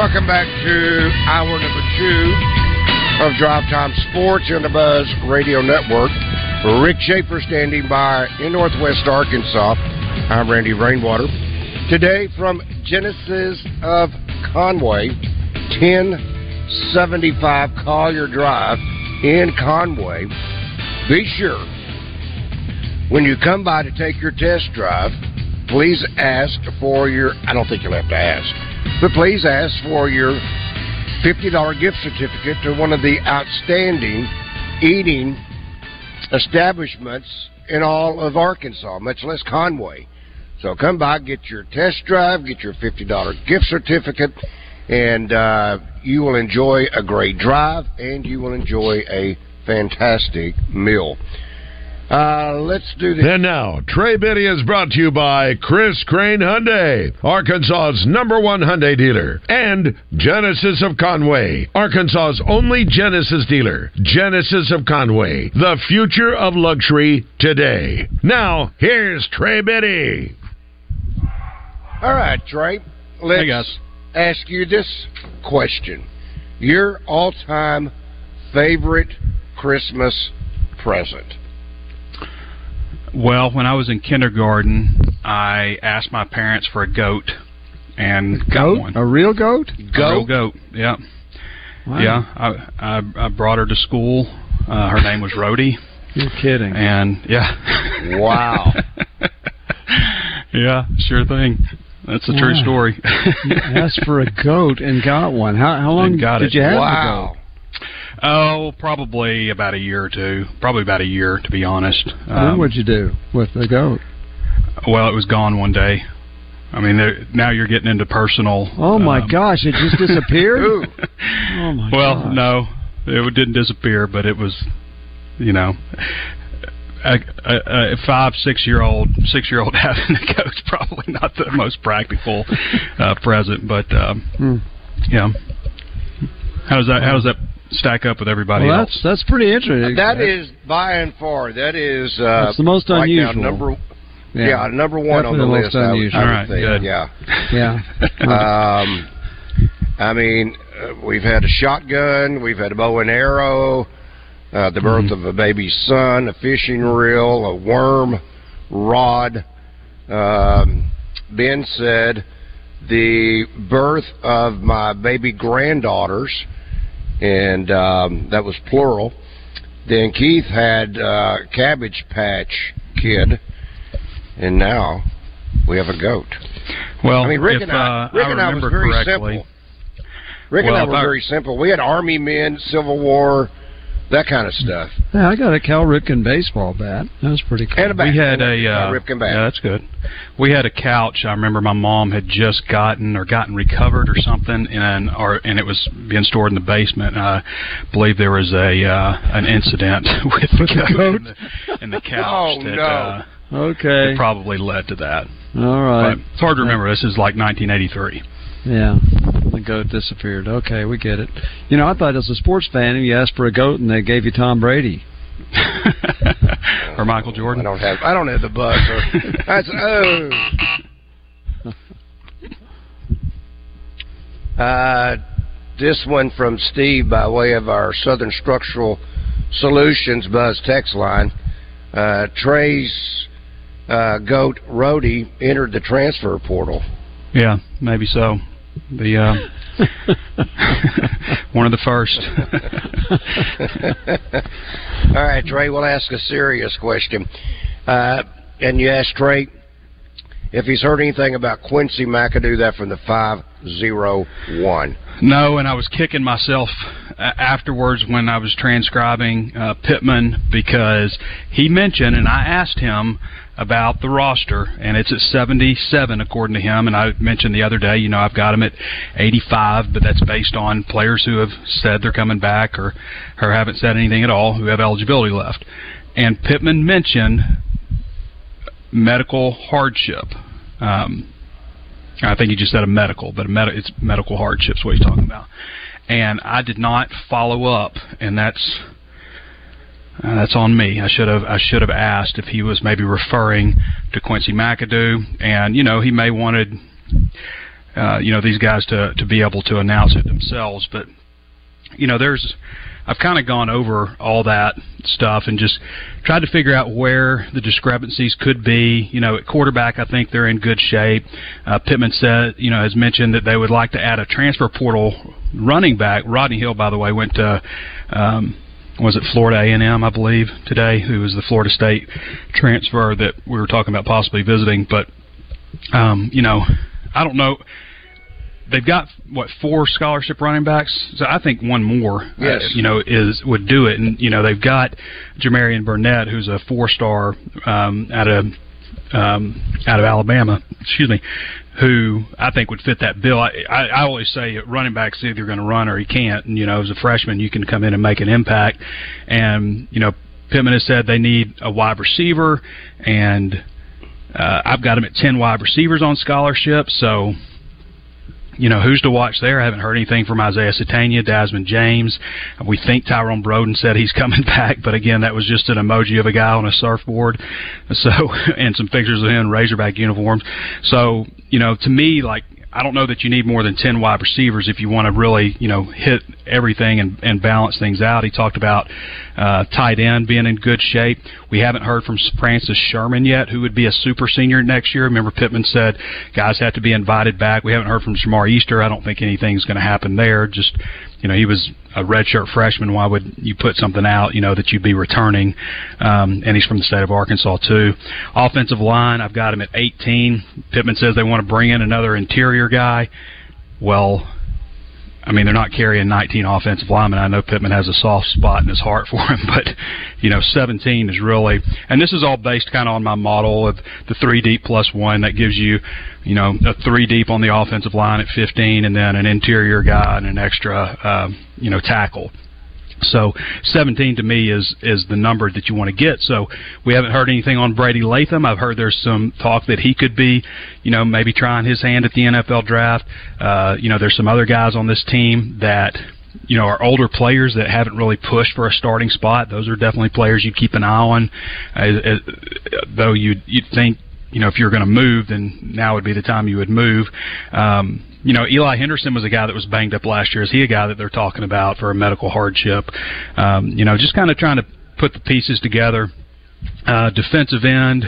Welcome back to hour number two of Drive Time Sports in the Buzz Radio Network. Rick Schaefer standing by in Northwest Arkansas. I'm Randy Rainwater. Today from Genesis of Conway, 1075 Collier Drive in Conway. Be sure when you come by to take your test drive, please ask for your. I don't think you'll have to ask, but please ask for your $50 gift certificate to one of the outstanding eating establishments in all of Arkansas, much less Conway. So come by, get your test drive, get your $50 gift certificate, and uh, you will enjoy a great drive and you will enjoy a fantastic meal. Uh, let's do this. And now, Trey Biddy is brought to you by Chris Crane Hyundai, Arkansas's number one Hyundai dealer, and Genesis of Conway, Arkansas's only Genesis dealer. Genesis of Conway, the future of luxury today. Now, here's Trey Biddy. All right, Trey. Let's Hey, guys. ask you this question: Your all-time favorite Christmas present? Well, when I was in kindergarten, I asked my parents for a goat and got Goat? one. A real goat? A real goat. Yeah. Wow. Yeah. I, I I brought her to school. Uh, her name was Rhodey, You're kidding. and yeah. Wow. yeah, sure thing. That's a true Wow. story. Asked for a goat and got one. How how long got did it. you have wow. Oh, probably about a year or two. Probably about a year, to be honest. Um, what'd you do with the goat? well, it was gone one day. I mean, now you're getting into personal. Oh my um, gosh! It just disappeared. Oh my. Well, gosh. no, it didn't disappear, but it was, you know, a, a, a five, six year old, six year old having a goat's probably not the most practical uh, present, but um, Hmm. yeah. How does that? How does that stack up with everybody Well, else? that's that's pretty interesting. That is by and far. That is. Uh, That's the most right now unusual. number. Yeah, number one on the the most list. I would, unusual. I would All right, think. good. Yeah. Yeah. Um, I mean, uh, we've had a shotgun, we've had a bow and arrow, uh, the birth Mm-hmm. of a baby son, a fishing reel, a worm rod. Um, ben said the birth of my baby granddaughters, and um, that was plural. Then Keith had uh, Cabbage Patch Kid, and now we have a goat. well, I mean, Rick if, and I, uh, Rick I and I was remember very correctly, simple. Rick Well, and I were I- very simple. We had Army men, Civil War, that kind of stuff. Yeah, I got a Cal Ripken baseball bat. That was pretty cool. And a bat. We had And a uh, Ripken bat. yeah, that's good. We had a couch. I remember my mom had just gotten or gotten recovered or something, and or and it was being stored in the basement. And I believe there was a uh, an incident with the goat in the, in the couch Oh, that no. uh, okay. that probably led to that. All right. But it's hard to remember. This is like 1983. Yeah. The goat disappeared. Okay, we get it. You know, I thought as a sports fan, you asked for a goat and they gave you Tom Brady. or Michael Jordan. I don't have I don't have the buzzer. That's oh. Uh, this one from Steve by way of our Southern Structural Solutions Buzz text line. Uh, Trey's uh, goat Rhodey entered the transfer portal. Yeah, maybe so. The uh, One of the first. All right, Trey. We'll ask a serious question, uh, and you asked Trey if he's heard anything about Quincy McAdoo. That from the five zero one. No, and I was kicking myself afterwards when I was transcribing uh, Pittman because he mentioned, and I asked him about the roster, and it's at 77 according to him. And I mentioned the other day, you know, I've got him at 85, but that's based on players who have said they're coming back or or haven't said anything at all who have eligibility left. And Pittman mentioned medical hardship. Um, I think he just said a medical, but a med- it's medical hardships what he's talking about. And I did not follow up, and that's uh, that's on me. I should have I should have asked if he was maybe referring to Quincy McAdoo, and you know he may wanted uh, you know these guys to to be able to announce it themselves, but you know there's I've kind of gone over all that stuff and just tried to figure out where the discrepancies could be. You know, at quarterback, I think they're in good shape. Uh, Pittman said, you know, has mentioned that they would like to add a transfer portal running back. Rodney Hill, by the way, went to. Um, was it Florida A&M, I believe, today, who was the Florida State transfer that we were talking about possibly visiting. But, um, you know, I don't know they've got what four scholarship running backs. So I think one more, uh, yes. uh, you know, is would do it. And you know, they've got Jamarian Burnett, who's a four star um, out of um, out of Alabama. Excuse me. Who I think would fit that bill. I, I, I always say running back's either going to run or he can't. And you know, as a freshman, you can come in and make an impact. And you know, Pittman has said they need a wide receiver, and uh, I've got him at ten wide receivers on scholarship. So you know, who's to watch there? I haven't heard anything from Isaiah Sategna, Desmond James. We think Tyrone Broden said he's coming back, but again, that was just an emoji of a guy on a surfboard. So, and some pictures of him in Razorback uniforms. So, you know, to me, like, I don't know that you need more than 10 wide receivers if you want to really, you know, hit everything and, and balance things out. He talked about uh, tight end being in good shape. We haven't heard from Francis Sherman yet, who would be a super senior next year. Remember, Pittman said guys have to be invited back. We haven't heard from Shamar Easter. I don't think anything's going to happen there. Just you know, he was a redshirt freshman. Why would you put something out, you know, that you'd be returning? Um, and he's from the state of Arkansas too. Offensive line, I've got him at 18. Pittman says they want to bring in another interior guy. Well, I mean, they're not carrying 19 offensive linemen. I know Pittman has a soft spot in his heart for him, but you know, 17 is really, and this is all based kind of on my model of the three deep plus one that gives you, you know, a three deep on the offensive line at 15, and then an interior guy and an extra, um, you know, tackle. So 17 to me is is the number that you want to get. So we haven't heard anything on Brady Latham. I've heard there's some talk that he could be, you know, maybe trying his hand at the NFL draft. Uh, you know, there's some other guys on this team that you know, are older players that haven't really pushed for a starting spot. Those are definitely players you'd keep an eye on. Uh, uh, though you'd you'd think, you know, if you're going to move, then now would be the time you would move. Um, you know, Eli Henderson was a guy that was banged up last year. Is he a guy that they're talking about for a medical hardship? Um, you know, just kind of trying to put the pieces together. Uh, defensive end.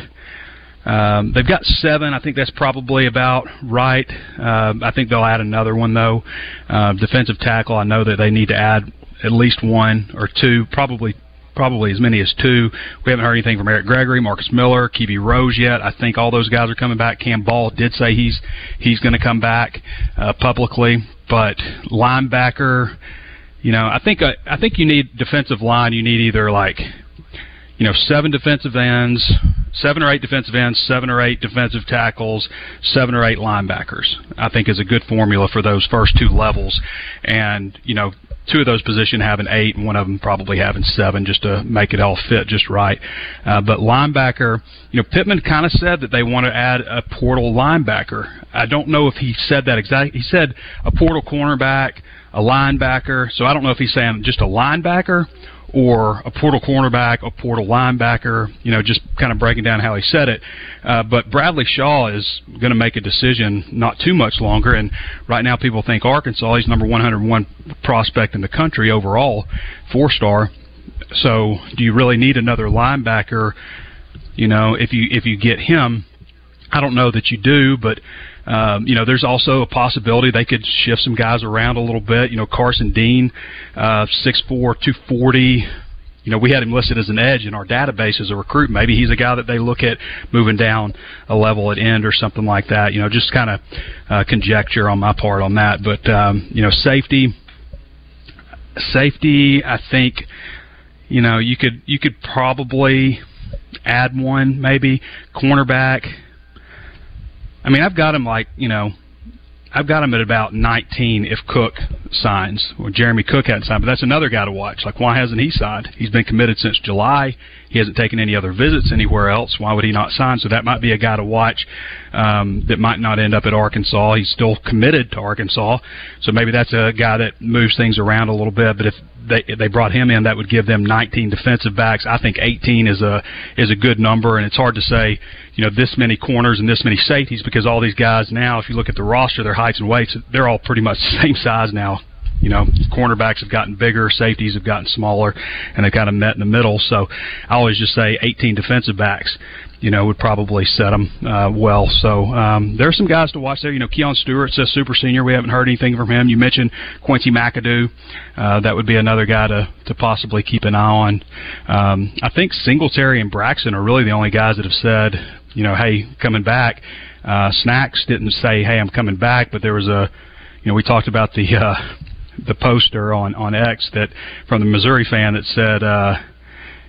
Um, they've got seven. I think that's probably about right. Uh, I think they'll add another one though. Uh, defensive tackle. I know that they need to add at least one or two, probably probably as many as two. We haven't heard anything from Eric Gregory, Marcus Miller, Kiwi Rose yet. I think all those guys are coming back. Cam Ball did say he's he's going to come back uh, publicly, but linebacker, you know, I think uh, I think you need defensive line. You need either like you know seven defensive ends, seven or eight defensive ends, seven or eight defensive tackles, seven or eight linebackers. I think is a good formula for those first two levels, and you know two of those positions having eight, and one of them probably having seven, just to make it all fit just right. Uh, but linebacker, you know, Pittman kind of said that they want to add a portal linebacker. I don't know if he said that exactly. He said a portal cornerback, a linebacker. So I don't know if he's saying just a linebacker or a portal cornerback, a portal linebacker, you know, just kind of breaking down how he said it. Uh, but Bradley Shaw is going to make a decision not too much longer. And right now, people think Arkansas, he's number 101 prospect in the country overall, four star. So, do you really need another linebacker? You know, if you if you get him, I don't know that you do, but Um, you know, there's also a possibility they could shift some guys around a little bit. You know, Carson Dean, uh, 6'4", 240. You know, we had him listed as an edge in our database as a recruit. Maybe he's a guy that they look at moving down a level at end or something like that. You know, just kind of uh, conjecture on my part on that. But um, you know, safety, safety. I think you know you could you could probably add one maybe cornerback. I mean, I've got him like you know I've got him at about 19 if Cook signs. or Jeremy Cook hadn't signed, but that's another guy to watch. Like, why hasn't he signed? He's been committed since July. He hasn't taken any other visits anywhere else. Why would he not sign? So that might be a guy to watch um, that might not end up at Arkansas. He's still committed to Arkansas, so maybe that's a guy that moves things around a little bit. But if they if they brought him in, that would give them 19 defensive backs. I think 18 is a is a good number, and it's hard to say, you know, this many corners and this many safeties because all these guys now, if you look at the roster, their heights and weights, they're all pretty much the same size now you know, cornerbacks have gotten bigger, safeties have gotten smaller, and they kind of met in the middle. So I always just say 18 defensive backs, you know, would probably set them uh, well. So um, there are some guys to watch there. You know, Keon Stewart says super senior. We haven't heard anything from him. You mentioned Quincy McAdoo. Uh, that would be another guy to, to possibly keep an eye on. Um, I think Singletary and Braxton are really the only guys that have said, you know, hey, coming back. Uh, Snacks didn't say, hey, I'm coming back, but there was a, you know, we talked about the uh, the poster on on X that from the Missouri fan that said. uh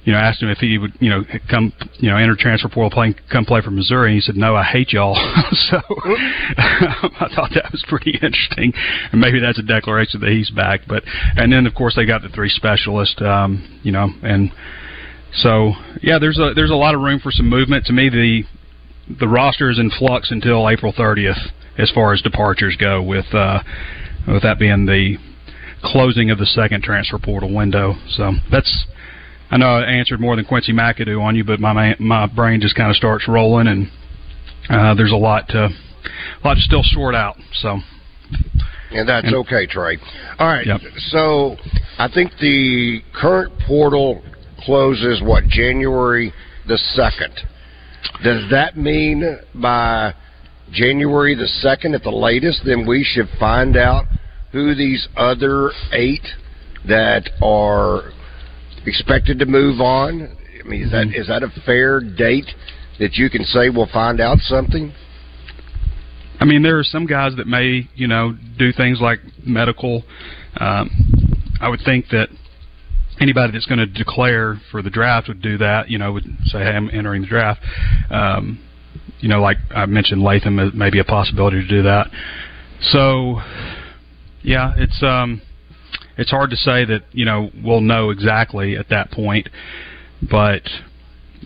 you know, asked him if he would, you know, come, you know, enter transfer portal, play, come play for Missouri, and he said, "No, I hate y'all." so I thought that was pretty interesting, and maybe that's a declaration that he's back. But and then of course they got the three specialists, um, you know, and so yeah, there's a there's a lot of room for some movement. To me, the the roster is in flux until April 30th as far as departures go, with uh, with that being the closing of the second transfer portal window. So that's I know I answered more than Quincy McAdoo on you, but my my brain just kind of starts rolling, and uh, there's a lot to a lot to still sort out. So. And that's and, okay, Trey. All right. Yep. So I think the current portal closes what January the second. Does that mean by January the second at the latest, then we should find out who these other eight that are expected to move on? I mean, is that mm-hmm. that a fair date that you can say we'll find out something? I mean, there are some guys that may, you know, do things like medical. Um, I would think that anybody that's going to declare for the draft would do that. You know, would say, "Hey, I'm entering the draft." Um, you know, like I mentioned, Latham may be a possibility to do that. So, yeah, it's um, it's hard to say that you know we'll know exactly at that point, but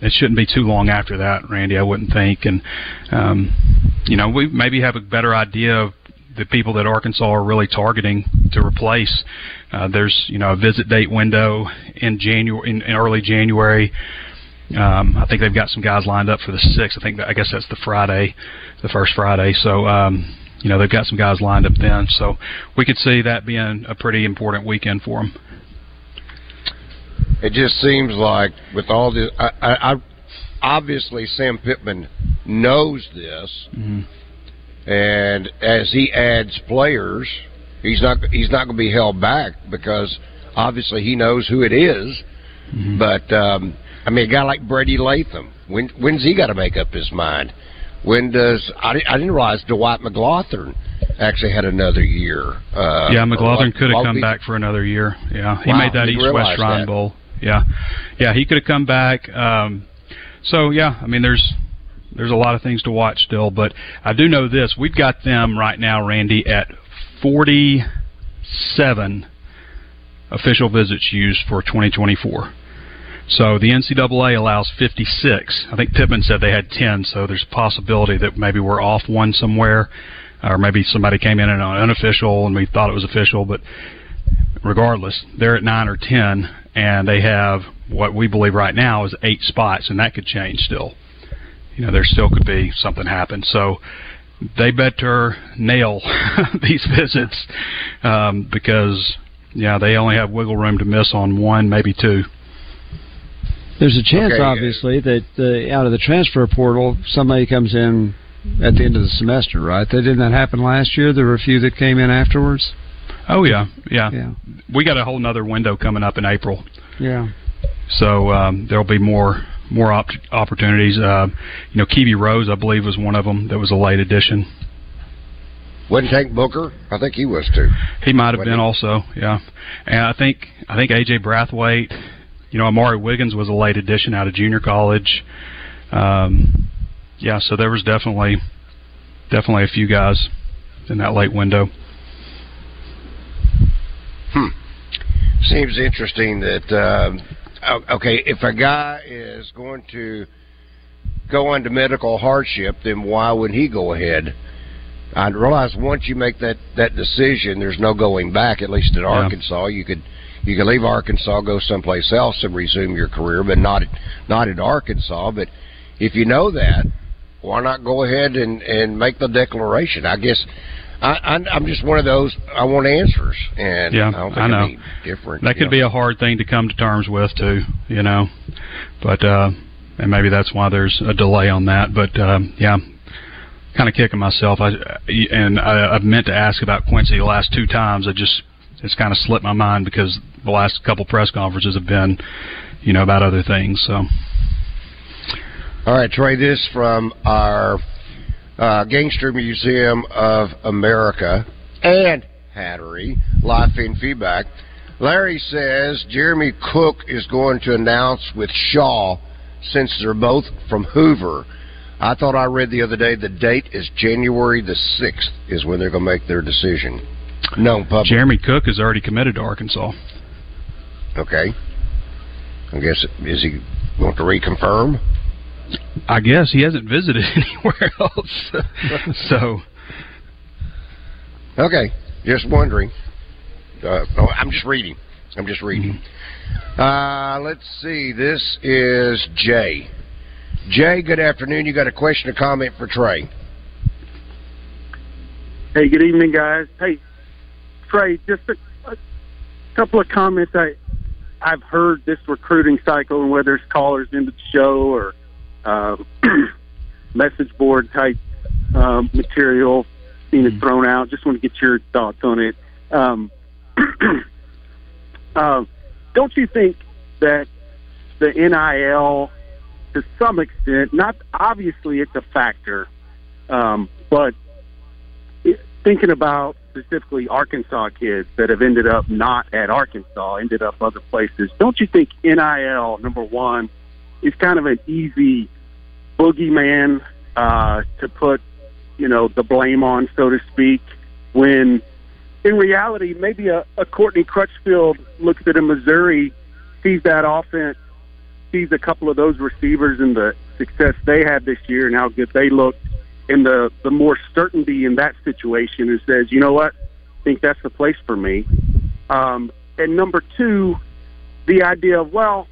it shouldn't be too long after that, Randy. I wouldn't think, and um, you know we maybe have a better idea of the people that Arkansas are really targeting to replace. Uh, there's you know a visit date window in January, in, in early January. Um, I think they've got some guys lined up for the sixth. I think that, I guess that's the Friday, the first Friday. So um, you know they've got some guys lined up then, so we could see that being a pretty important weekend for them. It just seems like with all this, I, I, I obviously Sam Pittman knows this, mm-hmm. and as he adds players, he's not he's not going to be held back because obviously he knows who it is. Mm-hmm. But um, I mean, a guy like Brady Latham, when when's he got to make up his mind? When does I, I didn't realize Dwight McGlothern actually had another year. Uh, yeah, McGlothern could have come back for another year. Yeah, he wow, made that East West Shrine. Bowl. Yeah, yeah, he could have come back. Um, so yeah, I mean, there's there's a lot of things to watch still, but I do know this: we've got them right now, Randy, at 47 official visits used for 2024. So the NCAA allows 56. I think Pittman said they had 10, so there's a possibility that maybe we're off one somewhere, or maybe somebody came in on unofficial and we thought it was official. But regardless, they're at nine or 10, and they have what we believe right now is eight spots, and that could change still. You know, there still could be something happen. So they better nail these visits um, because yeah, they only have wiggle room to miss on one, maybe two. There's a chance, Okay. obviously, that uh, out of the transfer portal, somebody comes in at the end of the semester, right? That didn't that happen last year? There were a few that came in afterwards. Oh yeah, yeah. Yeah. We got a whole nother window coming up in April, Yeah. so um, there'll be more more op- opportunities. Uh, you know, Kiwi Rose, I believe, was one of them. That was a late addition. Wouldn't Tank Booker? I think he was too. He might have Wasn't been he? also, yeah. And I think I think AJ Brathwaite, you know, Amari Wiggins was a late addition out of junior college. Um, yeah, so there was definitely definitely a few guys in that late window. Hmm. Seems interesting that um, okay, if a guy is going to go into medical hardship, then why would he go ahead? I realize once you make that that decision, there's no going back. At least in Arkansas, you could you can leave Arkansas, go someplace else, and resume your career, but not not at Arkansas. But if you know that, why not go ahead and and make the declaration? I guess. I, I, I'm just one of those. I want answers, and Yeah, I don't think I know. different. That could know. be a hard thing to come to terms with too, you know. But uh and maybe that's why there's a delay on that. But um yeah, kind of kicking myself. I and I, I've meant to ask about Quincy the last two times. I just it's kind of slipped my mind because the last couple press conferences have been, you know, about other things. So All right, Trey, this from our uh, Gangster Museum of America and Hattery live feed feedback. Larry says Jeremy Cook is going to announce with Shaw since they're both from Hoover. I thought I read the other day the date is January the 6th is when they're going to make their decision. No, public. Jeremy Cook is already committed to Arkansas. Okay. I guess, is he going to reconfirm? I guess he hasn't visited anywhere else. so Okay, just wondering. Uh, no, I'm just reading. I'm just reading. Uh, let's see. This is Jay. Jay, good afternoon. You got a question or comment for Trey? Hey, good evening, guys. Hey, Trey, just a, a couple of comments. I I've heard this recruiting cycle, and whether it's callers into the show or um, message board type um, material, seen it thrown out. Just want to get your thoughts on it. Um, uh, don't you think that the NIL, to some extent, not obviously it's a factor, um, but it- thinking about specifically Arkansas kids that have ended up not at Arkansas, ended up other places. Don't you think NIL number one is kind of an easy boogeyman uh, to put, you know, the blame on, so to speak, when in reality maybe a, a Courtney Crutchfield looks at a Missouri, sees that offense, sees a couple of those receivers and the success they had this year and how good they looked and the the more certainty in that situation and says, you know what, I think that's the place for me. Um, and number two, the idea of well,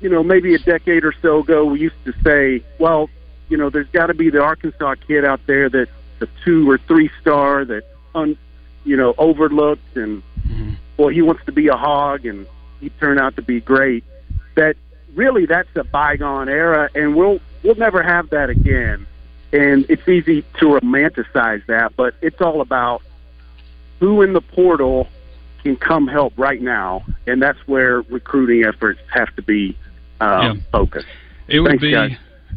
you know, maybe a decade or so ago, we used to say, well, you know, there's got to be the Arkansas kid out there that's the two or three star that, un, you know, overlooked and well, he wants to be a hog and he turned out to be great. That really, that's a bygone era, and we'll we'll never have that again. And it's easy to romanticize that, but it's all about who in the portal can come help right now, and that's where recruiting efforts have to be um, Yeah. focused. It would Thanks, be guys.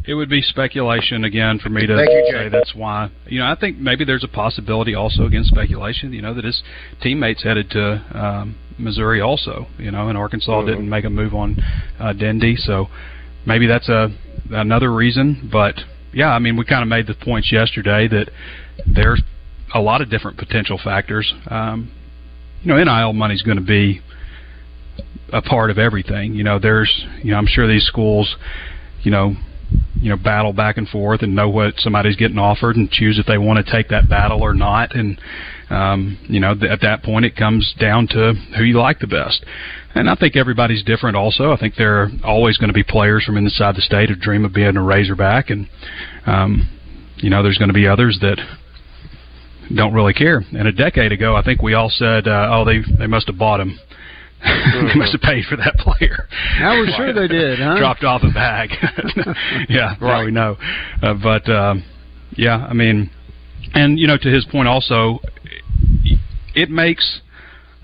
it would be speculation again for me to Thank you, Jay. say that's why. You know, I think maybe there's a possibility also against speculation. You know that his teammates headed to um, Missouri also. You know, and Arkansas Mhm. didn't make a move on uh, Dendy, so maybe that's a another reason. But yeah, I mean, we kind of made the points yesterday that there's a lot of different potential factors. Um, you know, NIL money's going to be a part of everything. You know, there's, you know, I'm sure these schools, you know, you know, battle back and forth and know what somebody's getting offered and choose if they want to take that battle or not. And, um, you know, th- at that point, it comes down to who you like the best. And I think everybody's different. Also, I think there are always going to be players from inside the state who dream of being a Razorback, and um, you know, there's going to be others that don't really care. And a decade ago, I think we all said, uh, "Oh, they they must have bought him." They must have paid for that player. Now we're sure they did, huh? Dropped off a bag. yeah, right. we know. Uh, but um, Yeah, I mean, and you know, to his point, also, it makes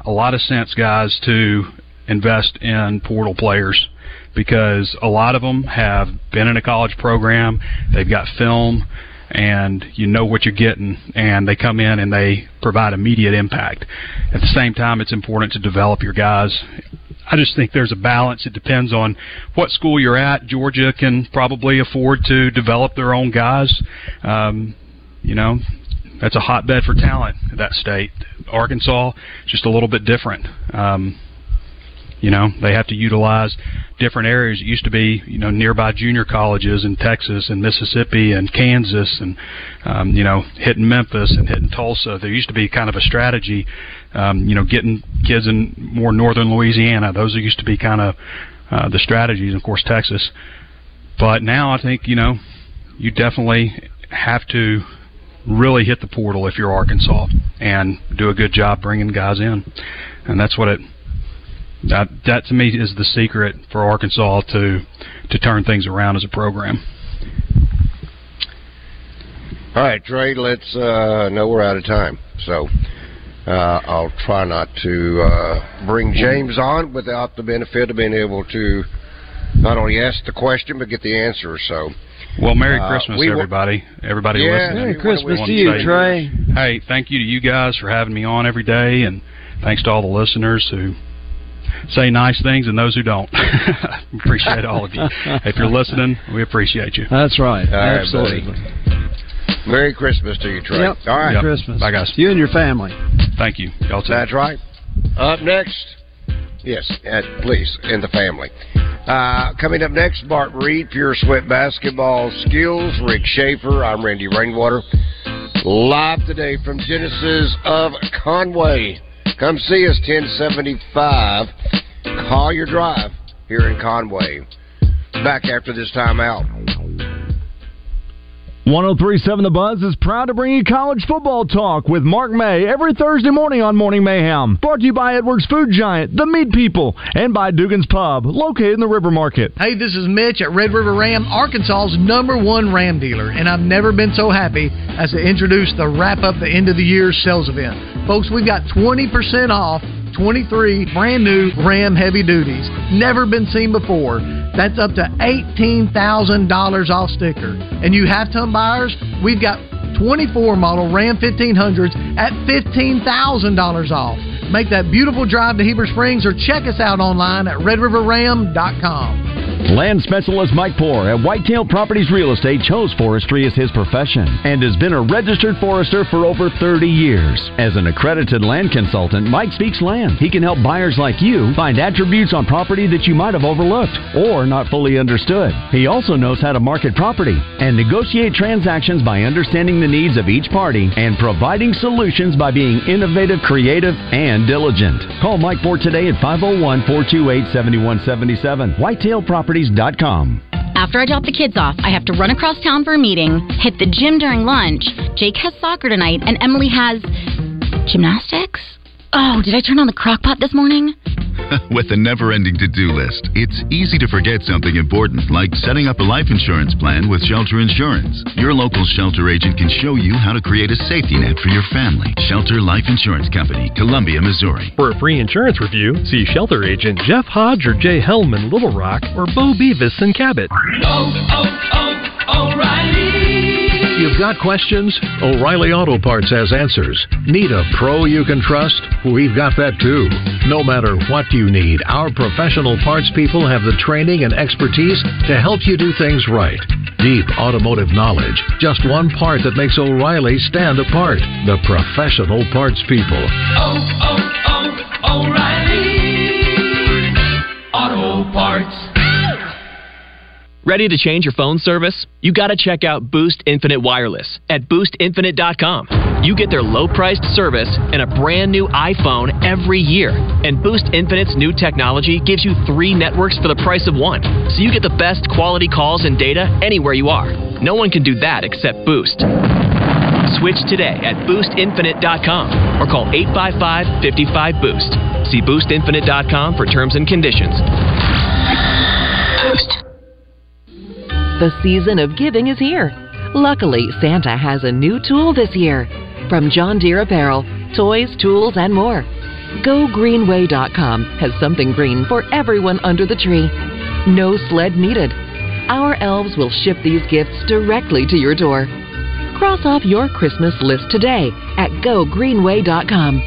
a lot of sense, guys, to invest in portal players because a lot of them have been in a college program, they've got film, and you know what you're getting, and they come in and they provide immediate impact. At the same time, it's important to develop your guys. I just think there's a balance. It depends on what school you're at. Georgia can probably afford to develop their own guys. Um, you know, that's a hotbed for talent. That state, Arkansas, just a little bit different. Um, you know, they have to utilize different areas. It used to be, you know, nearby junior colleges in Texas and Mississippi and Kansas and, um, you know, hitting Memphis and hitting Tulsa. There used to be kind of a strategy, um, you know, getting kids in more northern Louisiana. Those used to be kind of uh, the strategies, of course, Texas. But now I think, you know, you definitely have to really hit the portal if you're Arkansas and do a good job bringing guys in. And that's what it that that to me is the secret for Arkansas to to turn things around as a program. All right, Trey. Let's uh, know we're out of time, so uh, I'll try not to uh, bring James on without the benefit of being able to not only ask the question but get the answer. So. Well, Merry Uh, Christmas, we will- everybody. Everybody Yeah, listening. Merry Christmas to to you, say- Trey. Hey, thank you to you guys for having me on every day, and thanks to all the listeners who say nice things and those who don't. appreciate all of you. If you're listening, we appreciate you. That's right. All right, Absolutely. Merry Christmas to you, Trey. Yep. All right. Yep. Christmas. Bye, guys. You and your family. Thank you. Y'all too. That's right. Up next, yes, uh, please, in the family. Uh, coming up next, Bart Reed, Pure Sweat Basketball Skills, Rick Schaefer, I'm Randy Rainwater. Live today from Genesis of Conway. Come see us, 1075 Collier Drive here in Conway. Back after this time out. 1037 The Buzz is proud to bring you college football talk with Mark May every Thursday morning on Morning Mayhem. Brought to you by Edwards Food Giant, The Meat People, and by Dugan's Pub, located in the River Market. Hey, this is Mitch at Red River Ram, Arkansas's number one Ram dealer, and I've never been so happy as to introduce the wrap up the end of the year sales event. Folks, we've got 20% off 23 brand new Ram heavy duties. Never been seen before. That's up to $18,000 off sticker. And you half-ton buyers, we've got 24 model Ram 1500s at $15,000 off. Make that beautiful drive to Heber Springs or check us out online at redriverram.com. Land specialist Mike Poor at Whitetail Properties Real Estate chose forestry as his profession and has been a registered forester for over 30 years. As an accredited land consultant, Mike speaks land. He can help buyers like you find attributes on property that you might have overlooked or not fully understood. He also knows how to market property and negotiate transactions by understanding the needs of each party and providing solutions by being innovative, creative, and diligent. Call Mike Poor today at 501 428 7177. WhitetailProperties.com. After I drop the kids off, I have to run across town for a meeting, hit the gym during lunch. Jake has soccer tonight, and Emily has gymnastics. Oh, did I turn on the crock pot this morning? With a never ending to do list, it's easy to forget something important, like setting up a life insurance plan with Shelter Insurance. Your local shelter agent can show you how to create a safety net for your family. Shelter Life Insurance Company, Columbia, Missouri. For a free insurance review, see shelter agent Jeff Hodge or Jay Hellman, Little Rock, or Bo Beavis in Cabot. Oh, oh, oh, You've got questions? O'Reilly Auto Parts has answers. Need a pro you can trust? We've got that too. No matter what you need, our professional parts people have the training and expertise to help you do things right. Deep automotive knowledge. Just one part that makes O'Reilly stand apart. The professional parts people. Oh, oh, oh, O'Reilly Auto Parts. Ready to change your phone service? You got to check out Boost Infinite Wireless at boostinfinite.com. You get their low priced service and a brand new iPhone every year. And Boost Infinite's new technology gives you three networks for the price of one. So you get the best quality calls and data anywhere you are. No one can do that except Boost. Switch today at boostinfinite.com or call 855 55 Boost. See boostinfinite.com for terms and conditions. The season of giving is here. Luckily, Santa has a new tool this year. From John Deere Apparel, toys, tools, and more. GoGreenway.com has something green for everyone under the tree. No sled needed. Our elves will ship these gifts directly to your door. Cross off your Christmas list today at GoGreenway.com.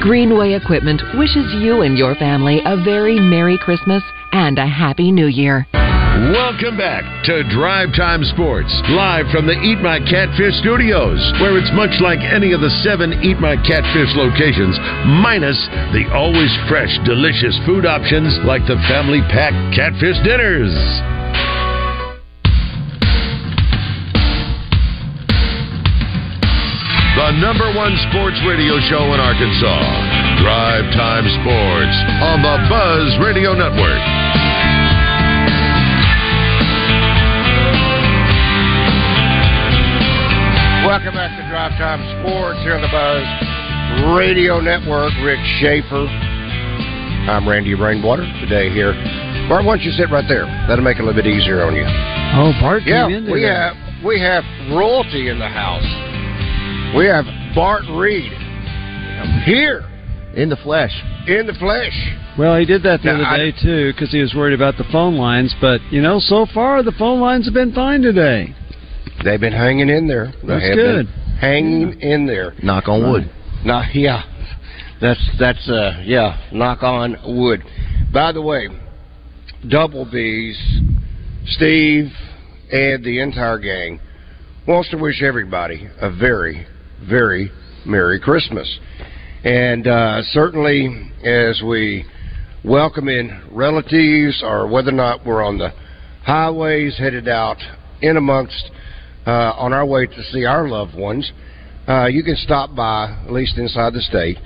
Greenway Equipment wishes you and your family a very Merry Christmas and a Happy New Year. Welcome back to Drive Time Sports, live from the Eat My Catfish studios, where it's much like any of the seven Eat My Catfish locations, minus the always fresh, delicious food options like the family pack catfish dinners. The number one sports radio show in Arkansas, Drive Time Sports, on the Buzz Radio Network. Welcome back to Drive Time Sports here on the Buzz Radio Network. Rick Schaefer. I'm Randy Rainwater today here. Bart, why don't you sit right there? That'll make it a little bit easier on you. Oh, Bart yeah, in we have we have royalty in the house. We have Bart Reed here in the flesh. In the flesh. Well, he did that the Now, other I- day too because he was worried about the phone lines. But you know, so far the phone lines have been fine today. They've been hanging in there. That's good. hanging in there. Knock on wood. No, yeah, that's that's uh yeah, knock on wood. By the way, Double B's, Steve, and the entire gang wants to wish everybody a very, very Merry Christmas, and uh, certainly as we welcome in relatives or whether or not we're on the highways headed out in amongst uh, on our way to see our loved ones, uh, you can stop by, at least inside the state,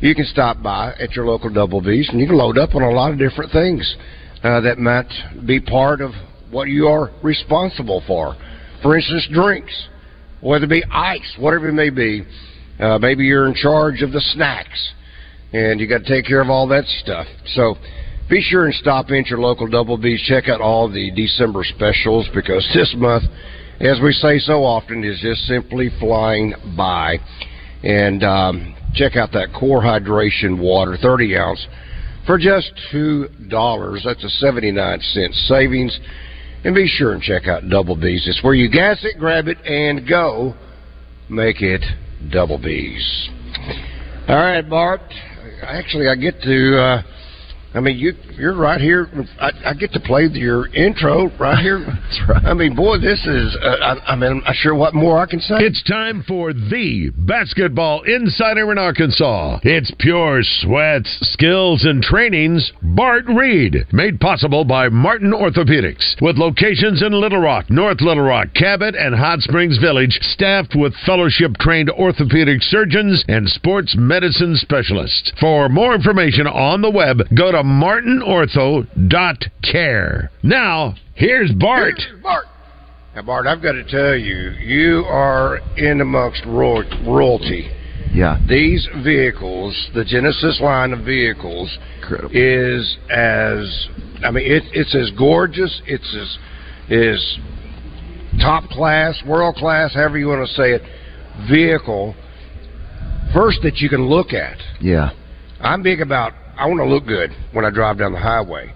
you can stop by at your local Double B's and you can load up on a lot of different things uh, that might be part of what you are responsible for. For instance, drinks, whether it be ice, whatever it may be. Uh, maybe you're in charge of the snacks and you got to take care of all that stuff. So be sure and stop in at your local Double B's. Check out all the December specials because this month, as we say so often, is just simply flying by. And um, check out that Core Hydration Water, 30 ounce, for just two dollars. That's a 79 cent savings. And be sure and check out Double B's. It's where you gas it, grab it, and go. Make it Double B's. All right, Bart. Actually, I get to. Uh, I mean, you you're right here. I, I get to play your intro right here. That's right. I mean, boy, this is. Uh, I, I mean, I'm not sure what more I can say. It's time for the basketball insider in Arkansas. It's pure sweats, skills, and trainings. Bart Reed, made possible by Martin Orthopedics, with locations in Little Rock, North Little Rock, Cabot, and Hot Springs Village, staffed with fellowship-trained orthopedic surgeons and sports medicine specialists. For more information on the web, go to martinortho.care. Now, here's Bart. Here's Bart. Now, Bart, I've got to tell you, you are in amongst roy- royalty. Yeah. These vehicles, the Genesis line of vehicles, is as I mean, it, it's as gorgeous, it's as is top class, world class, however you want to say it, vehicle. First that you can look at. Yeah. I'm big about I want to look good when I drive down the highway.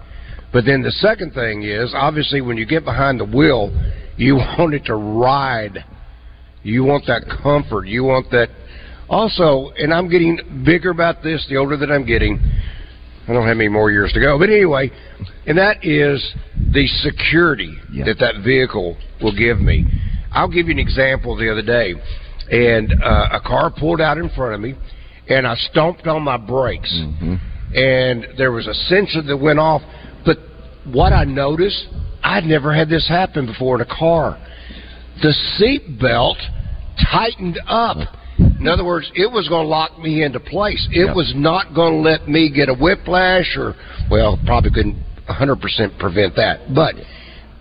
But then the second thing is obviously when you get behind the wheel, you want it to ride. You want that comfort. You want that also, and I'm getting bigger about this the older that I'm getting. I don't have any more years to go. But anyway, and that is the security that that vehicle will give me. I'll give you an example the other day. And uh, a car pulled out in front of me, and I stomped on my brakes. And there was a sensor that went off. But what I noticed, I'd never had this happen before in a car. The seat belt tightened up. In other words, it was going to lock me into place. It Yep. was not going to let me get a whiplash or, well, probably couldn't 100% prevent that. But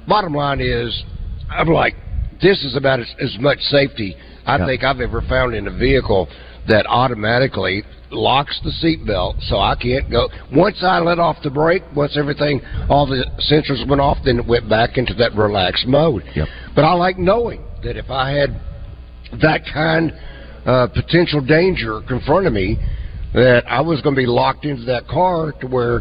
bottom line is, I'm like, this is about as, as much safety I Yeah. think I've ever found in a vehicle that automatically locks the seatbelt, so I can't go. Once I let off the brake, once everything, all the sensors went off, then it went back into that relaxed mode. Yep. But I like knowing that if I had that kind of potential danger confronting me, that I was going to be locked into that car to where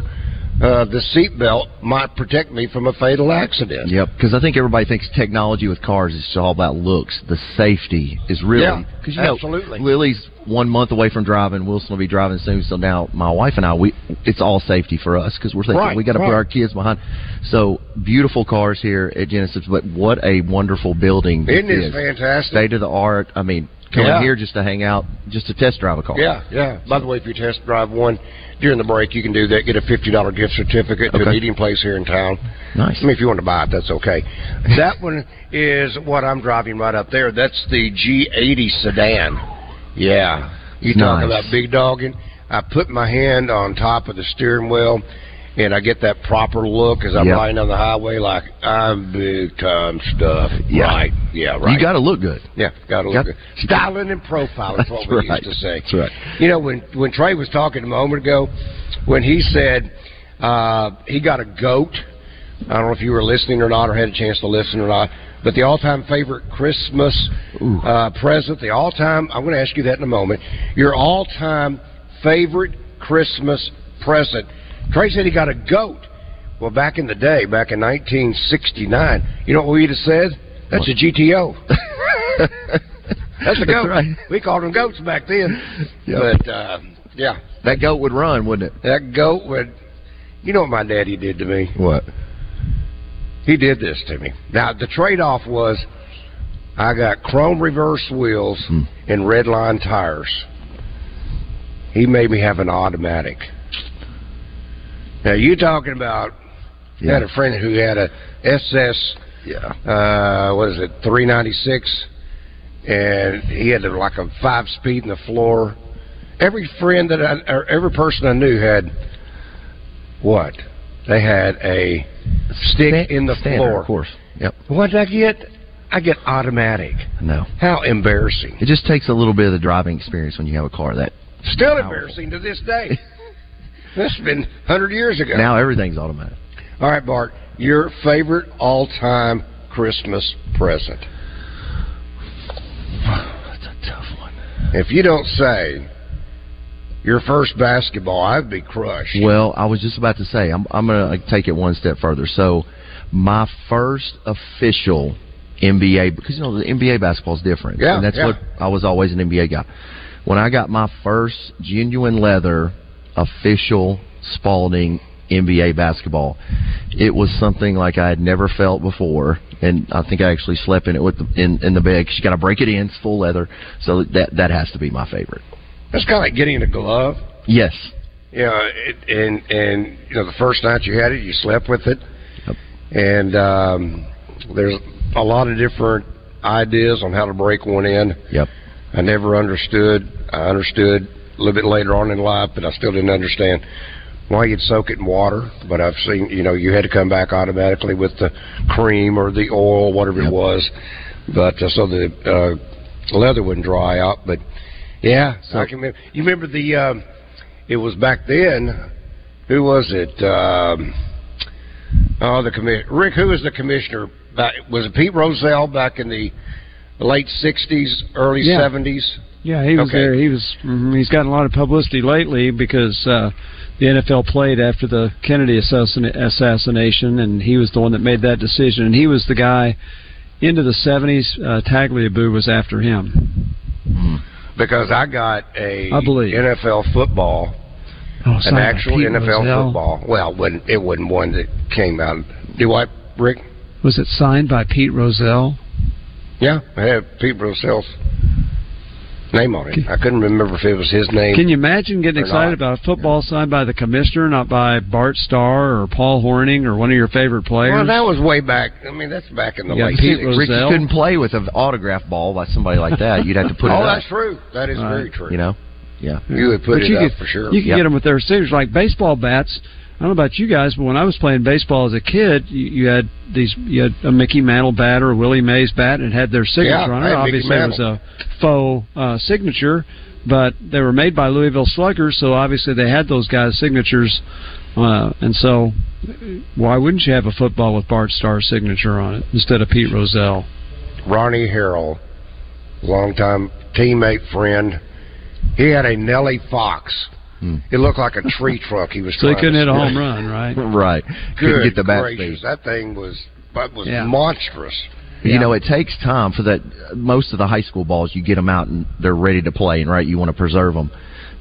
uh, the seatbelt might protect me from a fatal accident. Yep, because I think everybody thinks technology with cars is all about looks. The safety is really Yeah, because you know absolutely. Lily's one month away from driving. Wilson will be driving soon. So now my wife and I, we it's all safety for us because we're thinking Right, we got to right. put our kids behind. So beautiful cars here at Genesis, but what a wonderful building! Isn't this it is. fantastic? State of the art. I mean, coming Yeah. here just to hang out, just to test drive a car. Yeah, yeah. By the way, if you test drive one during the break, you can do that. Get a fifty dollar gift certificate to Okay. a meeting place here in town. Nice. I mean, if you want to buy it, that's okay. that one is what I'm driving right up there. That's the G80 sedan. Yeah, you Nice. about big dogging. I put my hand on top of the steering wheel. And I get that proper look as I'm Yep. riding on the highway, like I'm big time stuff. Yeah. Right? Yeah, right. You got to look good. Yeah, got to look Got- good. Styling and profiling is what we right. used to say. That's right. You know, when when Trey was talking a moment ago, when he said uh, he got a goat, I don't know if you were listening or not, or had a chance to listen or not. But the all-time favorite Christmas uh, present, the all-time. I'm going to ask you that in a moment. Your all-time favorite Christmas present. Trey said he got a goat. Well, back in the day, back in 1969, you know what we'd have said? That's a GTO. That's a goat. right. We called them goats back then. But uh, yeah, That goat would run, wouldn't it? that goat would. You know what my daddy did to me? What? He did this to me. Now the trade-off was I got chrome reverse wheels Hmm. and red line tires. He made me have an automatic. Now you talking about? I had a friend who had a SS. Yeah. Uh, what is it? Three ninety six, and he had like a five speed in the floor. Every friend that I, or every person I knew had what? They had a stick in the Standard, floor. of course. Yep. What did I get? I get automatic. No. How embarrassing! It just takes a little bit of the driving experience when you have a car that Still embarrassing to this day. this has been hundred years ago. now everything's automatic. All right, Bart. Your favorite all-time Christmas present? That's a tough one. If you don't say your first basketball, I'd be crushed. Well, I was just about to say I'm I'm gonna take it one step further. So, my first official NBA because you know the NBA basketball is different. Yeah, and that's yeah. what I was always an NBA guy. When I got my first genuine leather official Spalding NBA basketball, it was something like I had never felt before, and I think I actually slept in it with the, in in the bed. 'cause you got to break it in; it's full leather, so that that has to be my favorite. That's kind of like getting a glove. Yes, You know, and and you know the first night you had it, you slept with it, yep. and um, there's a lot of different ideas on how to break one in. Yep. I never understood. I understood little bit later on in life, but I still didn't understand why you'd soak it in water. But I've seen, you know, you had to come back automatically with the cream or the oil, whatever it was. But uh, so the uh, leather wouldn't dry out. But yeah, so, I can remember. You remember the? Um, it was back then. Who was it? Um, oh, the commi- Rick. Who was the commissioner? Back, was it Pete Rozelle back in the late '60s, early Yeah. '70s? Yeah, he was Okay. there. He was. mhm, He's gotten a lot of publicity lately because uh, the NFL played after the Kennedy assassin- assassination, and he was the one that made that decision. And he was the guy into the '70s. Uh, Tagliabue was after him. Because I got a I believe. NFL football, Oh, an actual NFL football. Well, it wasn't, it wasn't one that came out. Do what, Rick? Was it signed by Pete Rozelle? Yeah, I had Pete Rozelle's name on it. I couldn't remember if it was his name. Can you imagine getting excited not. about a football signed by the commissioner, not by Bart Starr or Paul Hornung or one of your favorite players? Well, that was way back. I mean, that's back in the You got late Pete 60s. Rick, you couldn't play with an autograph ball by somebody like that. You'd have to put oh, it oh, up. that's true. That is very true. You know, yeah. You would put but it you up could, for sure. You can Yep. get them with their signatures, like baseball bats. I don't know about you guys, but when I was playing baseball as a kid, you, you had these you had a Mickey Mantle bat or a Willie Mays bat, and it had their signature Yeah, on it. Obviously, it was a faux uh, signature, but they were made by Louisville Sluggers, so obviously they had those guys' signatures. Uh, and so, why wouldn't you have a football with Bart Starr's signature on it instead of Pete Rozelle? Ronnie Harrell, longtime teammate, friend. He had a Nellie Fox. It looked like a tree trunk he was So he couldn't to hit a home run, right? right. Couldn't Good get the bat gracious, speed. That thing was that was Yeah. monstrous. You know, it takes time for that. Most of the high school balls, you get them out and they're ready to play, and right, you want to preserve them.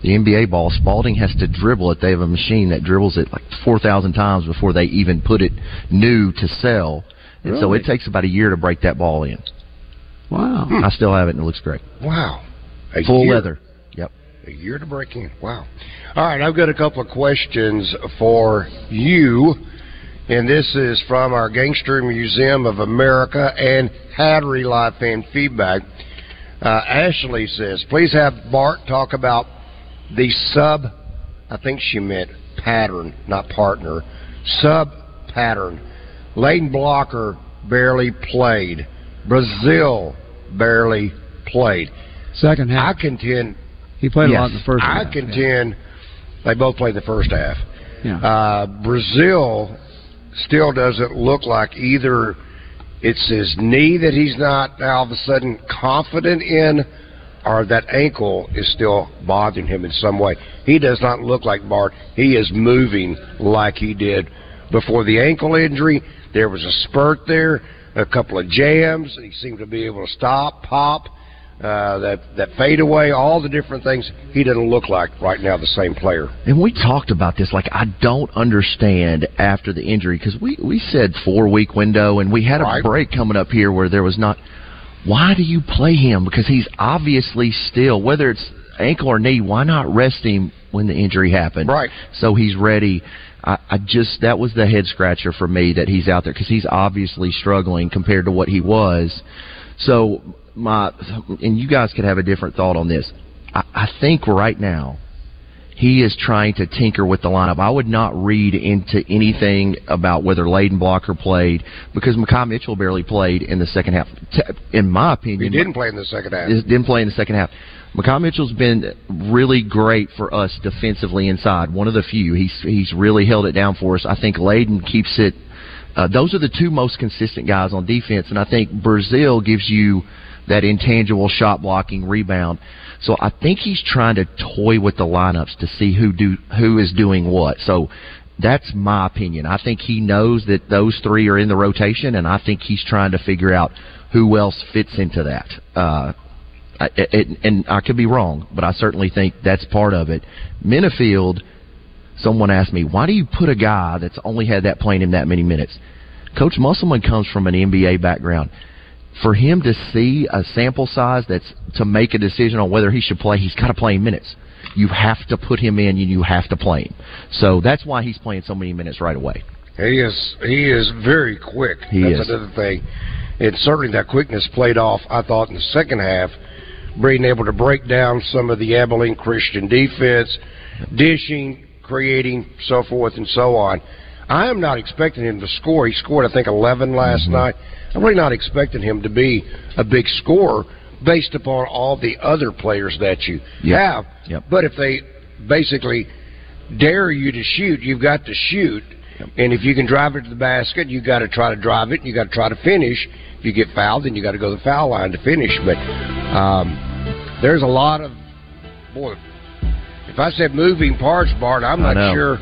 The NBA ball, Spalding has to dribble it. They have a machine that dribbles it like four thousand times before they even put it new to sell, and so it takes about a year to break that ball in. Wow! I still have it, and it looks great. Wow. A Full year. leather. A year to break in. Wow. All right, I've got a couple of questions for you. And this is from our Gangster Museum of America and Hattery Live fan feedback. Uh, Ashley says, please have Bart talk about the sub, I think she meant pattern, not partner, sub pattern. Layden Blocker barely played. Brazile barely played. Second half. I contend. He played a lot in the first I half, contend they both played the first half. Yeah. Uh, Brazile still doesn't look like either it's his knee that he's not now all of a sudden confident in, or that ankle is still bothering him in some way. He does not look like Bart. He is moving like he did before the ankle injury. There was a spurt there, a couple of jams. He seemed to be able to stop, pop, uh, that that fadeaway, all the different things. He doesn't look like right now the same player. And we talked about this. Like, I don't understand after the injury because we we said four week window, and we had a Right. break coming up here where there was not. Why do you play him? Because he's obviously still, whether it's ankle or knee. Why not rest him when the injury happened? Right. So he's ready. I, I just that was the head scratcher for me that he's out there because he's obviously struggling compared to what he was. So my and you guys could have a different thought on this. I, I think right now he is trying to tinker with the lineup. I would not read into anything about whether Layden Blocker played because Makai Mitchell barely played in the second half. In my opinion, He didn't play in the second half. didn't play in the second half. Makai Mitchell's been really great for us defensively inside. One of the few. He's he's really held it down for us. I think Layden keeps it. Uh, those are the two most consistent guys on defense, and I think Brazile gives you that intangible shot blocking rebound. So I think he's trying to toy with the lineups to see who do who is doing what. So that's my opinion. I think he knows that those three are in the rotation, and I think he's trying to figure out who else fits into that. Uh, I, it, and I could be wrong, but I certainly think that's part of it. Menifield, someone asked me, why do you put a guy that's only had that playing him that many minutes? Coach Musselman comes from an NBA background. For him to see a sample size that's to make a decision on whether he should play, he's got to play in minutes. You have to put him in, and you have to play him. So that's why he's playing so many minutes right away. He is he is very quick. He That's is. another thing. And certainly that quickness played off, I thought, in the second half, being able to break down some of the Abilene Christian defense, dishing, creating, so forth and so on. I am not expecting him to score. He scored, I think, 11 last Mm-hmm. night. I'm really not expecting him to be a big scorer based upon all the other players that you Yep. have. Yep. But if they basically dare you to shoot, you've got to shoot. And if you can drive it to the basket, you've got to try to drive it. You've got to try to finish. If you get fouled, then you got to go to the foul line to finish. But um, there's a lot of boy. If I said moving parts, Bart, I'm I not know. sure.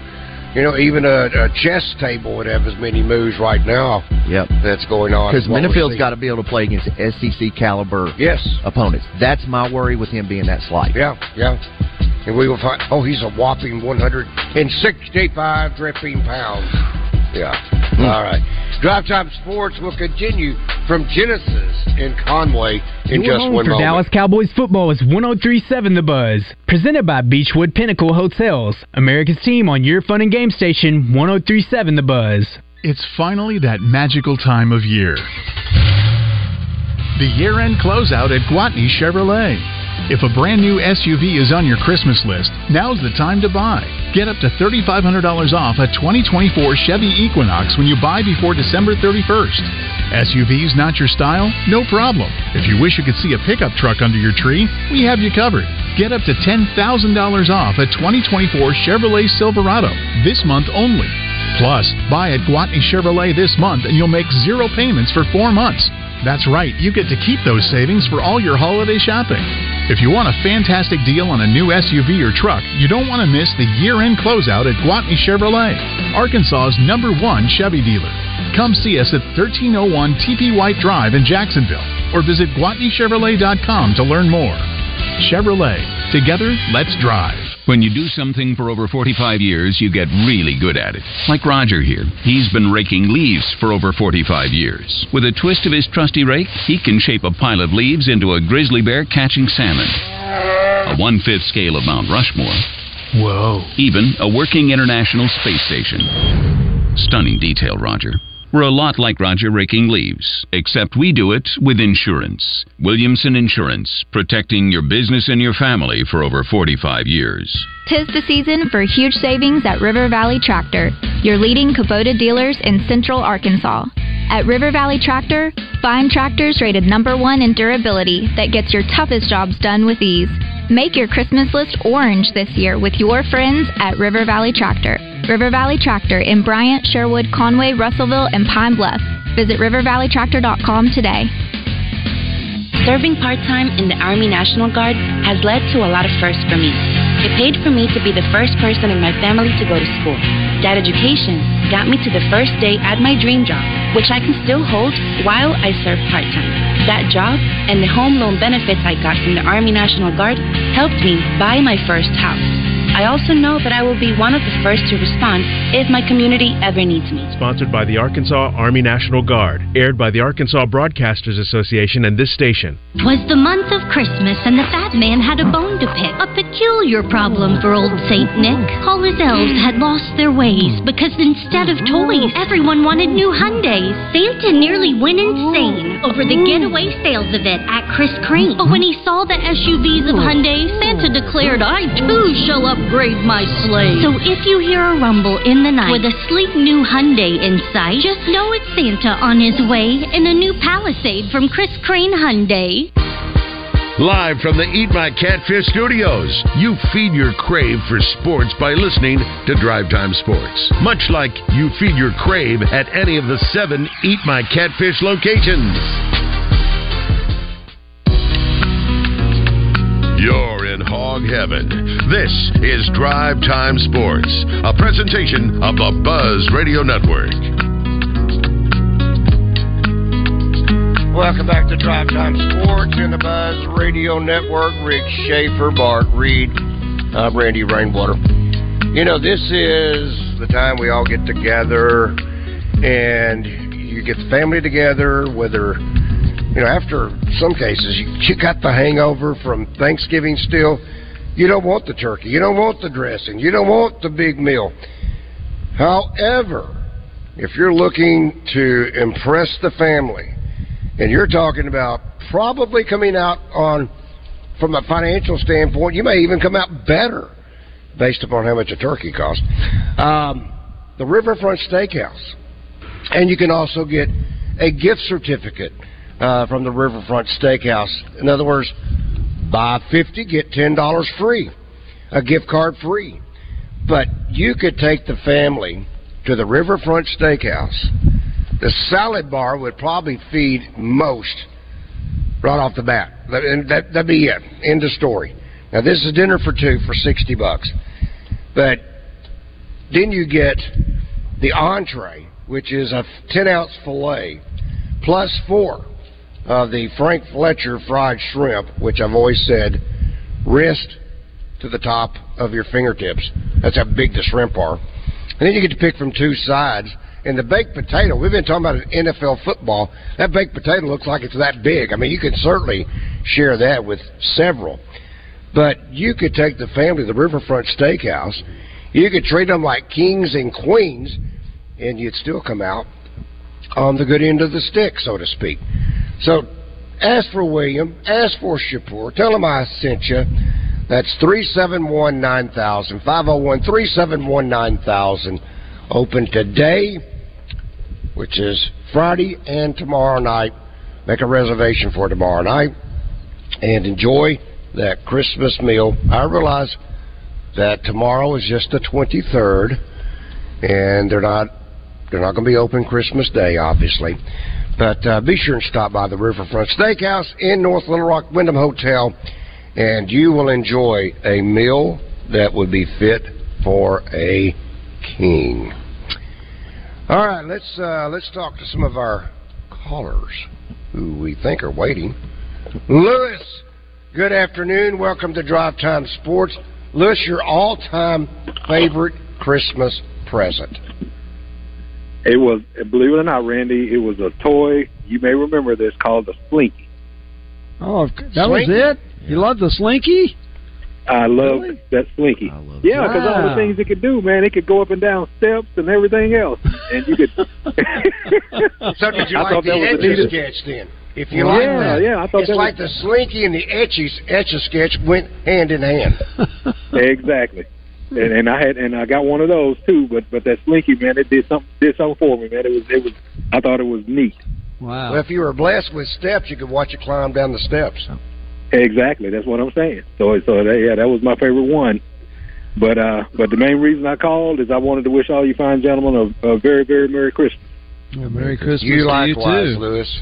You know, even a, a chess table would have as many moves right now. Yep. That's going on. Because as what we're Menifield's got to be able to play against SEC caliber Yes. opponents. That's my worry with him being that slight. Yeah, yeah. And we will find. Oh, he's a whopping 165 dripping pounds. Yeah. Hmm. All right. Drive Time Sports will continue from Genesis in Conway in Your just home one for moment. Dallas Cowboys football is 1037 The Buzz. Presented by Beechwood Pinnacle Hotels, America's team on your fun and game station 1037 The Buzz. It's finally that magical time of year. The year end closeout at Gwatney Chevrolet. If a brand new SUV is on your Christmas list, now's the time to buy. Get up to $3,500 off a 2024 Chevy Equinox when you buy before December 31st. SUVs not your style? No problem. If you wish you could see a pickup truck under your tree, we have you covered. Get up to $10,000 off a 2024 Chevrolet Silverado this month only. Plus, buy at Gwatney Chevrolet this month and you'll make zero payments for four months. That's right, you get to keep those savings for all your holiday shopping. If you want a fantastic deal on a new SUV or truck, you don't want to miss the year end closeout at Gwatney Chevrolet, Arkansas's number one Chevy dealer. Come see us at 1301 TP White Drive in Jacksonville or visit GwatneyChevrolet.com to learn more. Chevrolet, together, let's drive. When you do something for over 45 years, you get really good at it. Like Roger here. He's been raking leaves for over 45 years. With a twist of his trusty rake, he can shape a pile of leaves into a grizzly bear catching salmon. A one fifth scale of Mount Rushmore. Whoa. Even a working International Space Station. Stunning detail, Roger. We're a lot like Roger raking leaves, except we do it with insurance. Williamson Insurance, protecting your business and your family for over 45 years. Tis the season for huge savings at River Valley Tractor, your leading Kubota dealers in central Arkansas. At River Valley Tractor, find tractors rated number one in durability that gets your toughest jobs done with ease. Make your Christmas list orange this year with your friends at River Valley Tractor. River Valley Tractor in Bryant, Sherwood, Conway, Russellville, and Pine Bluff. Visit rivervalleytractor.com today. Serving part time in the Army National Guard has led to a lot of firsts for me. It paid for me to be the first person in my family to go to school. That education got me to the first day at my dream job, which I can still hold while I serve part time. That job and the home loan benefits I got from the Army National Guard helped me buy my first house. I also know that I will be one of the first to respond if my community ever needs me. Sponsored by the Arkansas Army National Guard. Aired by the Arkansas Broadcasters Association and this station. Twas the month of Christmas, and the fat man had a bone to pick. A peculiar problem for old Saint Nick. All his elves had lost their ways because instead of toys, everyone wanted new Hyundais. Santa nearly went insane over the getaway sales event at Chris Crane. But when he saw the SUVs of Hyundai, Santa declared, I too shall upgrade my sleigh. So if you hear a rumble in the night with a sleek new Hyundai in sight, just know it's Santa on his way in a new Palisade from Chris Crane Hyundai. Live from the Eat My Catfish studios, you feed your crave for sports by listening to Drive Time Sports. Much like you feed your crave at any of the seven Eat My Catfish locations. In hog heaven. This is Drive Time Sports, a presentation of the Buzz Radio Network. Welcome back to Drive Time Sports in the Buzz Radio Network. Rick Schaefer, Bart Reed, I'm Randy Rainwater. You know, this is the time we all get together and you get the family together, whether, you know, after some cases, you, you got the hangover from Thanksgiving still. You don't want the turkey. You don't want the dressing. You don't want the big meal. However, if you're looking to impress the family, and you're talking about probably coming out on from a financial standpoint, you may even come out better based upon how much a turkey costs. Um, the Riverfront Steakhouse, and you can also get a gift certificate uh, from the Riverfront Steakhouse. In other words, buy fifty, get ten dollars free, a gift card free. But you could take the family to the Riverfront Steakhouse the salad bar would probably feed most right off the bat. That, that'd be it. End of story. Now this is dinner for two for sixty bucks, but then you get the entree, which is a ten ounce fillet, plus four of the Frank Fletcher fried shrimp, which I've always said wrist to the top of your fingertips. That's how big the shrimp are. And then you get to pick from two sides and the baked potato, we've been talking about NFL football. That baked potato looks like it's that big. I mean, you could certainly share that with several. But you could take the family to the Riverfront Steakhouse. You could treat them like kings and queens, and you'd still come out on the good end of the stick, so to speak. So ask for William, ask for Shapur. Tell him I sent you. That's 371 9000. 501 371 9000. Open today, which is Friday and tomorrow night. Make a reservation for tomorrow night and enjoy that Christmas meal. I realize that tomorrow is just the 23rd, and they're not they're not going to be open Christmas Day, obviously. But uh, be sure and stop by the Riverfront Steakhouse in North Little Rock Wyndham Hotel, and you will enjoy a meal that would be fit for a king. All right, let's uh, let's talk to some of our callers who we think are waiting. Lewis, good afternoon. Welcome to Drive Time Sports. Lewis, your all-time favorite Christmas present? It was, believe it or not, Randy, it was a toy. You may remember this called the Slinky. Oh, that was it. You loved the Slinky? I love that Slinky. yeah, because all the things it could do, man, it could go up and down steps and everything else, and you could. So did you I like the that etch the a neatest- sketch then? If you Yeah, like that, yeah, I thought it's that like was- the slinky and the etchy etch a sketch went hand in hand. exactly. And, and I had and I got one of those too, but but that Slinky man, it did something did something for me, man. It was it was I thought it was neat. Wow. Well, if you were blessed with steps, you could watch it climb down the steps. Exactly, that's what I'm saying. So so that, yeah, that was my favorite one. But uh but the main reason I called is I wanted to wish all you fine gentlemen a, a very very merry Christmas. Well, Merry Christmas You to likewise, you too. Lewis.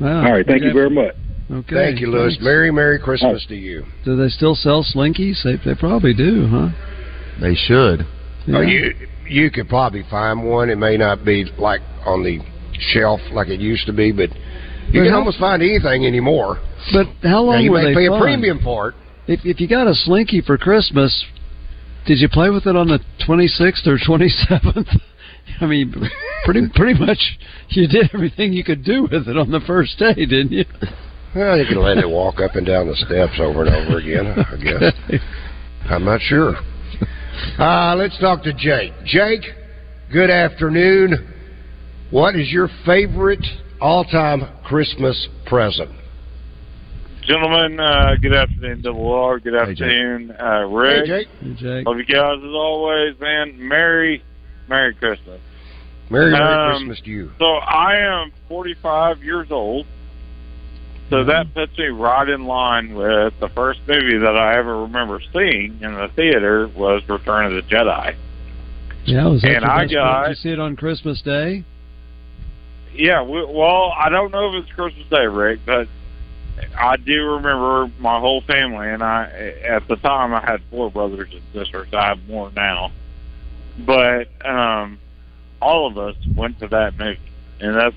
Wow. all right, thank you very much. Okay. Thank you, Lewis. thanks. Merry Merry Christmas to you. Do they still sell Slinkies? They, they probably do, huh? They should. Oh, you you could probably find one. It may not be like on the shelf like it used to be, but you But can how- almost find anything anymore. But how long Now, you were may they pay fun? a premium for it. If if you got a Slinky for Christmas, did you play with it on the 26th or 27th? I mean, pretty pretty much you did everything you could do with it on the first day, didn't you? Well, you can let it walk up and down the steps over and over again. I guess. I'm not sure. Uh, let's talk to Jake. Jake, good afternoon. What is your favorite all-time Christmas present? Gentlemen, uh, good afternoon, Double R. Good afternoon, uh, Rick. Hey, Jake. Hey, Jake. Love you guys as always, man. Merry, Merry Christmas. Merry Merry Um, Christmas to you. So I am 45 years old. So that puts me right in line with the first movie that I ever remember seeing in the theater was Return of the Jedi. Yeah, was that And I got- Did you see it on Christmas Day? Yeah, we, well, I don't know if it's Christmas Day, Rick, but I do remember my whole family, and I at the time I had four brothers and sisters. I have more now, but um, all of us went to that movie, and that's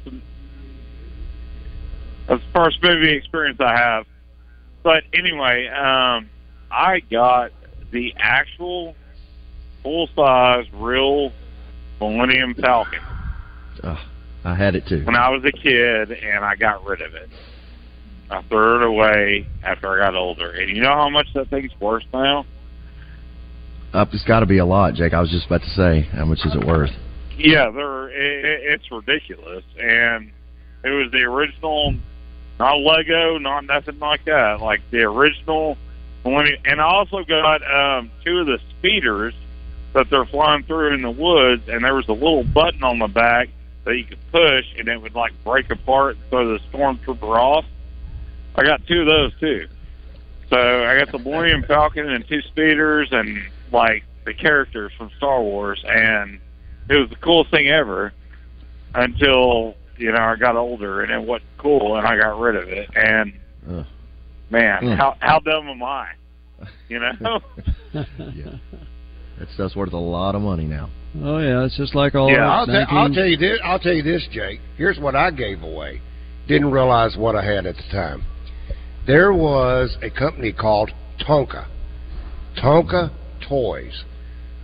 that's the first movie experience I have. But anyway, um, I got the actual full size, real Millennium Falcon Ugh, I had it too. when I was a kid, and I got rid of it. I threw it away after I got older. And you know how much that thing's worth now? Uh, it's got to be a lot, Jake. I was just about to say, how much is it worth? Yeah, they're it, it- it's ridiculous, and it was the original, not Lego, not nothing like that. Like the original. And I also got um, two of the speeders that they're flying through in the woods, and there was a little button on the back that you could push, and it would like break apart and throw the stormtrooper off. I got two of those too. So I got the Millennium Falcon and two speeders, and like the characters from Star Wars, and it was the coolest thing ever until you know I got older and it wasn't cool and I got rid of it and Ugh. man Mm. how how dumb am I you know yeah. That stuff's worth a lot of money now. Oh yeah, it's just like all yeah, that I'll, tell I'll tell you this. I'll tell you this, Jake. Here's what I gave away. Didn't realize what I had at the time. There was a company called Tonka. Tonka Toys.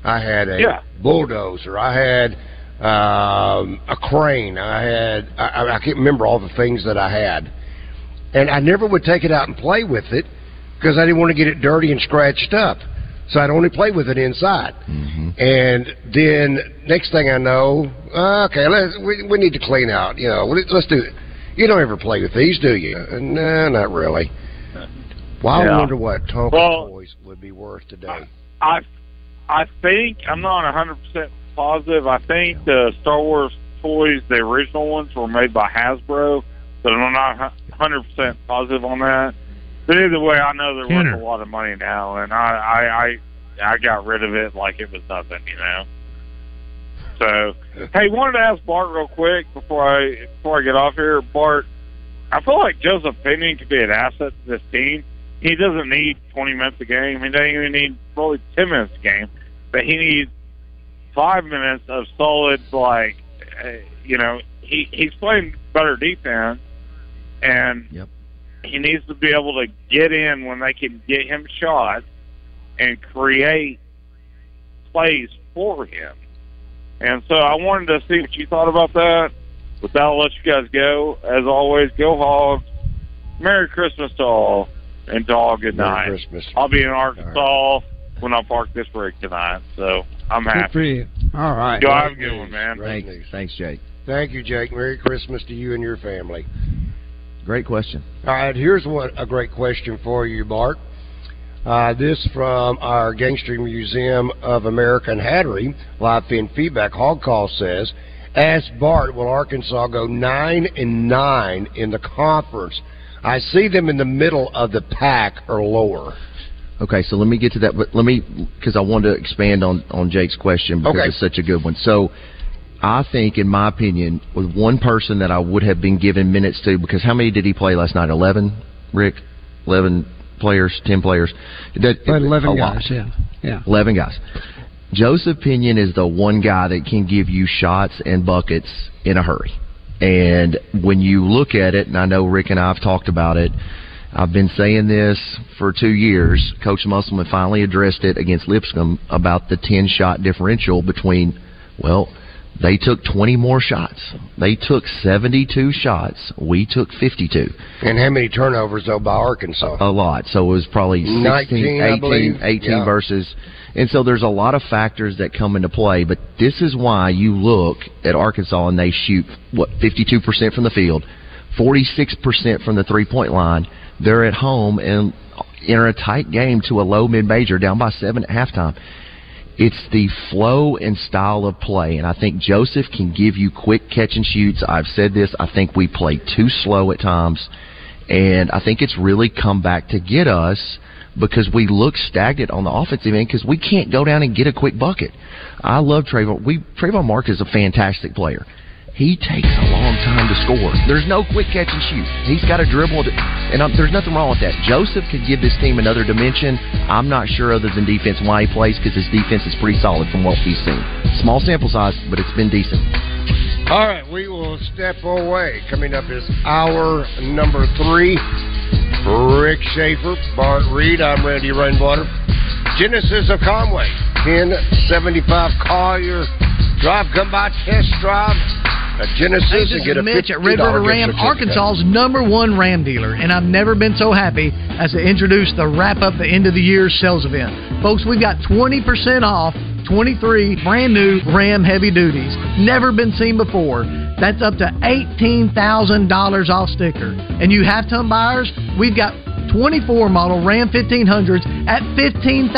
I had a Yeah. bulldozer. I had um, a crane. I had. I, I I can't remember all the things that I had, and I never would take it out and play with it because I didn't want to get it dirty and scratched up. So I'd only play with it inside. And then next thing I know, uh, okay, let's we, we need to clean out. You know, let- let's do it. You don't ever play with these, do you? Uh, nah, not really. Well, I wonder what Tonka Well- toys would be worth today. I I think I'm not 100 percent positive. I think the Star Wars toys, the original ones, were made by Hasbro, but I'm not 100 percent positive on that. But either way, I know they're Kenner. worth a lot of money now, and I I I, I got rid of it like it was nothing, you know. So, hey, wanted to ask Bart real quick before I before I get off here. Bart, I feel like Joseph Pinion could be an asset to this team. He doesn't need 20 minutes a game. He doesn't even need probably 10 minutes a game, but he needs five minutes of solid, like, uh, you know, he he's playing better defense, and he needs to be able to get in when they can get him shots and create plays for him. And so I wanted to see what you thought about that. With that, I'll let you guys go. As always, go Hogs. Merry Christmas to all, and to all good Merry. Christmas. I'll be in Arkansas when I park this rig tonight, so I'm happy. Good happy. for you. All right. Y'all have a good one, man. Great Thanks, news. thanks, Jake. Thank you, Jake. Merry Christmas to you and your family. Great question. All right, here's what a great question for you, Bart. Uh, this from our Gangster Museum of American Hattery live fin feedback. Hog Call says, "Ask Bart, will Arkansas go nine and nine in the conference? I see them in the middle of the pack or lower." Okay, so let me get to that, but let me because I wanted to expand on on Jake's question because Okay. it's such a good one. So, I think, in my opinion, with one person that I would have been given minutes to, because how many did he play last night? Eleven, Rick, eleven players, ten players. That 11 a lot. guys, yeah. Yeah. 11 guys. Joseph Pinion is the one guy that can give you shots and buckets in a hurry. And when you look at it, and I know Rick and I have talked about it, I've been saying this for two years. Coach Musselman finally addressed it against Lipscomb about the 10 shot differential between, well, they took 20 more shots. They took 72 shots. We took 52 And how many turnovers though by Arkansas? a lot. So it was probably 16, 19, 18, 18 Yeah. versus. And so there's a lot of factors that come into play, but this is why you look at Arkansas and they shoot, what, 52% from the field, 46% from the three point line. They're at home and in a tight game to a low mid major down by seven at halftime. It's the flow and style of play, and I think Joseph can give you quick catch and shoots. I've said this. I think we play too slow at times, and I think it's really come back to get us because we look stagnant on the offensive end because we can't go down and get a quick bucket. I love Tramon. We Tramon Mark is a fantastic player. He takes a long time to score. There's no quick catch and shoot. He's got to dribble, to, and um, there's nothing wrong with that. Joseph could give this team another dimension. I'm not sure, other than defense, why he plays because his defense is pretty solid from what he's seen. Small sample size, but it's been decent. All right, we will step away. Coming up is hour number three. Rick Schaefer, Bart Reed, I'm Randy Rainwater. Genesis of Conway, 1075 Collier Drive. Come by, test drive a Genesis and this get is a Mitch at Red River Ram. Arkansas's number one Ram dealer, and I've never been so happy as to introduce the wrap up the end of the year sales event. Folks, we've got 20% off 23 brand new Ram heavy duties. Never been seen before. That's up to $18,000 off sticker. And you have ton buyers, we've got 24 model Ram 1500s at $15,000